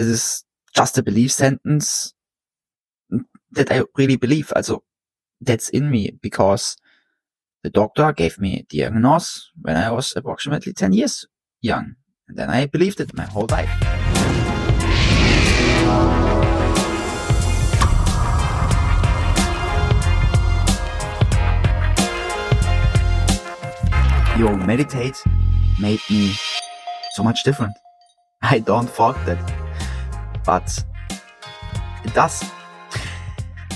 this is just a belief sentence that I really believe. Also, that's in me because the doctor gave me the diagnosis when I was approximately 10 years young. And then I believed it my whole life. Yo, meditate made me so much different. I don't thought that, but it does.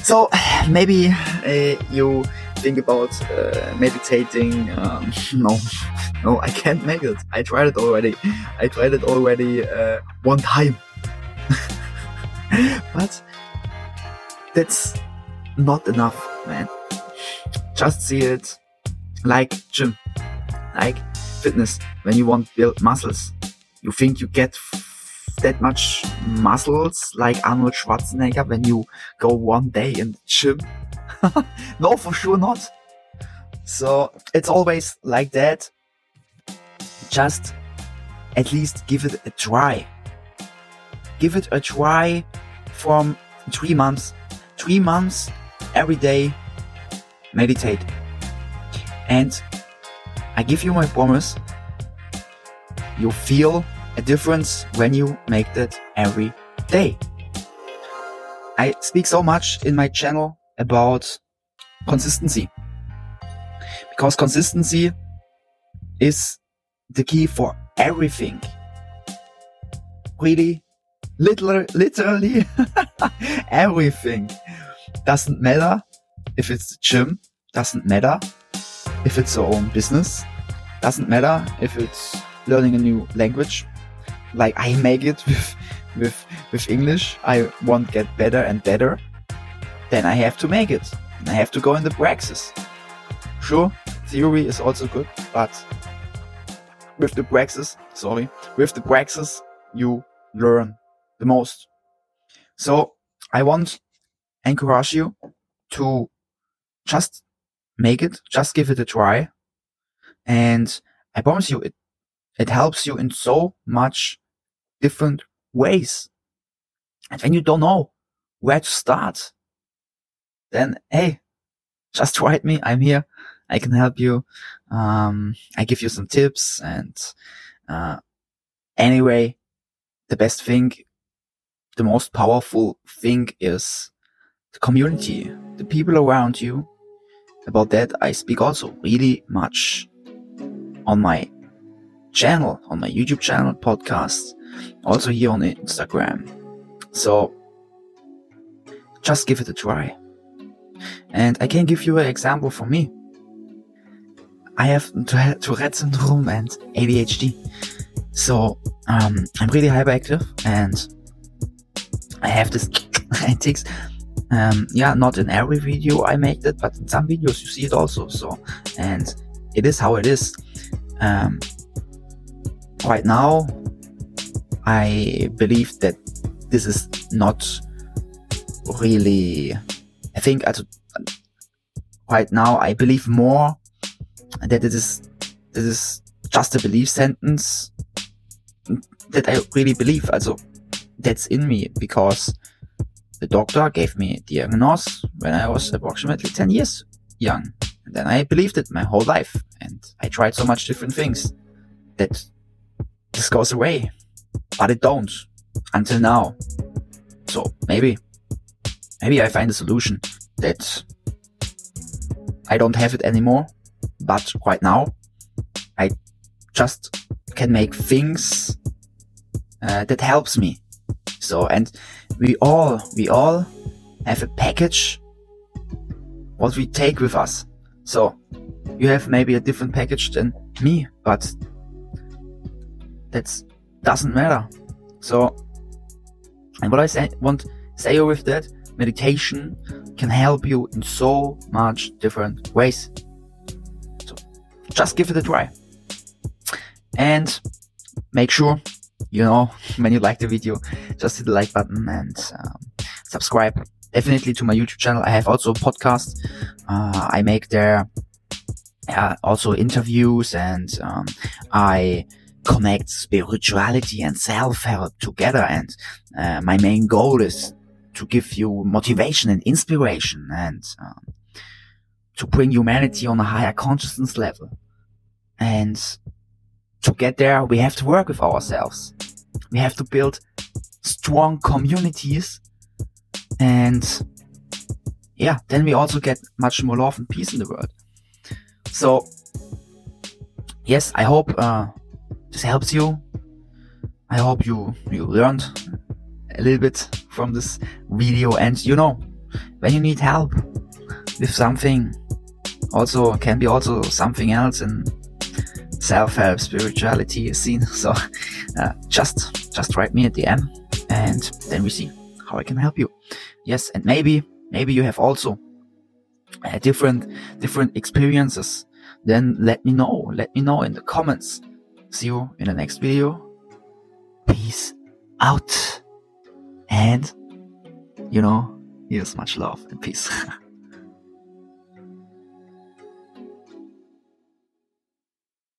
So maybe uh, you think about uh, meditating. Um, no, no, I can't make it. I tried it already. I tried it already uh, one time. but that's not enough, man. Just see it like gym, like fitness. When you want build muscles, you think you get that much muscles like Arnold Schwarzenegger when you go one day in the gym? no, for sure not. So it's always like that. Just at least give it a try. Give it a try from three months. Three months every day. Meditate. And I give you my promise. You feel a difference when you make that every day. I speak so much in my channel about consistency because consistency is the key for everything. Really, literally, literally everything. Doesn't matter if it's the gym, doesn't matter if it's your own business, doesn't matter if it's learning a new language. Like I make it with with with English, I won't get better and better. Then I have to make it. And I have to go in the praxis. Sure, theory is also good, but with the praxis, sorry, with the praxis, you learn the most. So I want encourage you to just make it, just give it a try. And I promise you, it, it helps you in so much different ways. And when you don't know where to start, then hey, just write me. I'm here. I can help you. Um, I give you some tips and, uh, anyway, the best thing, the most powerful thing is the community, the people around you. About that, I speak also really much on my channel, on my YouTube channel, podcast, also here on Instagram. So just give it a try. And I can give you an example for me. I have Tourette syndrome and ADHD. So um, I'm really hyperactive and I have this antics. Um, yeah, not in every video I make that, but in some videos you see it also. So, and it is how it is. Um, right now, I believe that this is not really. I think also, right now I believe more that it is this is just a belief sentence that I really believe. Also that's in me because the doctor gave me a diagnosis when I was approximately 10 years young. And then I believed it my whole life. And I tried so much different things that this goes away. But it don't until now. So maybe, maybe I find a solution that I don't have it anymore but right now, I just can make things uh, that helps me. So, and we all, we all have a package what we take with us. So, you have maybe a different package than me, but that doesn't matter. So, and what I say, want say with that, meditation can help you in so much different ways So, just give it a try. And make sure, you know, when you like the video, just hit the like button and um, subscribe. Definitely to my YouTube channel. I have also a podcast. Uh, I make there uh, also interviews and um, I connect spirituality and self-help together. And uh, my main goal is to give you motivation and inspiration and um, to bring humanity on a higher consciousness level. And to get there, we have to work with ourselves. We have to build strong communities and yeah, then we also get much more love and peace in the world. So yes, I hope uh, this helps you. I hope you you learned a little bit from this video, and you know when you need help with something, also can be also something else in self-help spirituality scene. So uh, just just write me a DM, and then we see how I can help you. Yes, and maybe maybe you have also uh, different different experiences then let me know. Let me know in the comments. See you in the next video. Peace out. And, you know, here's much love and peace.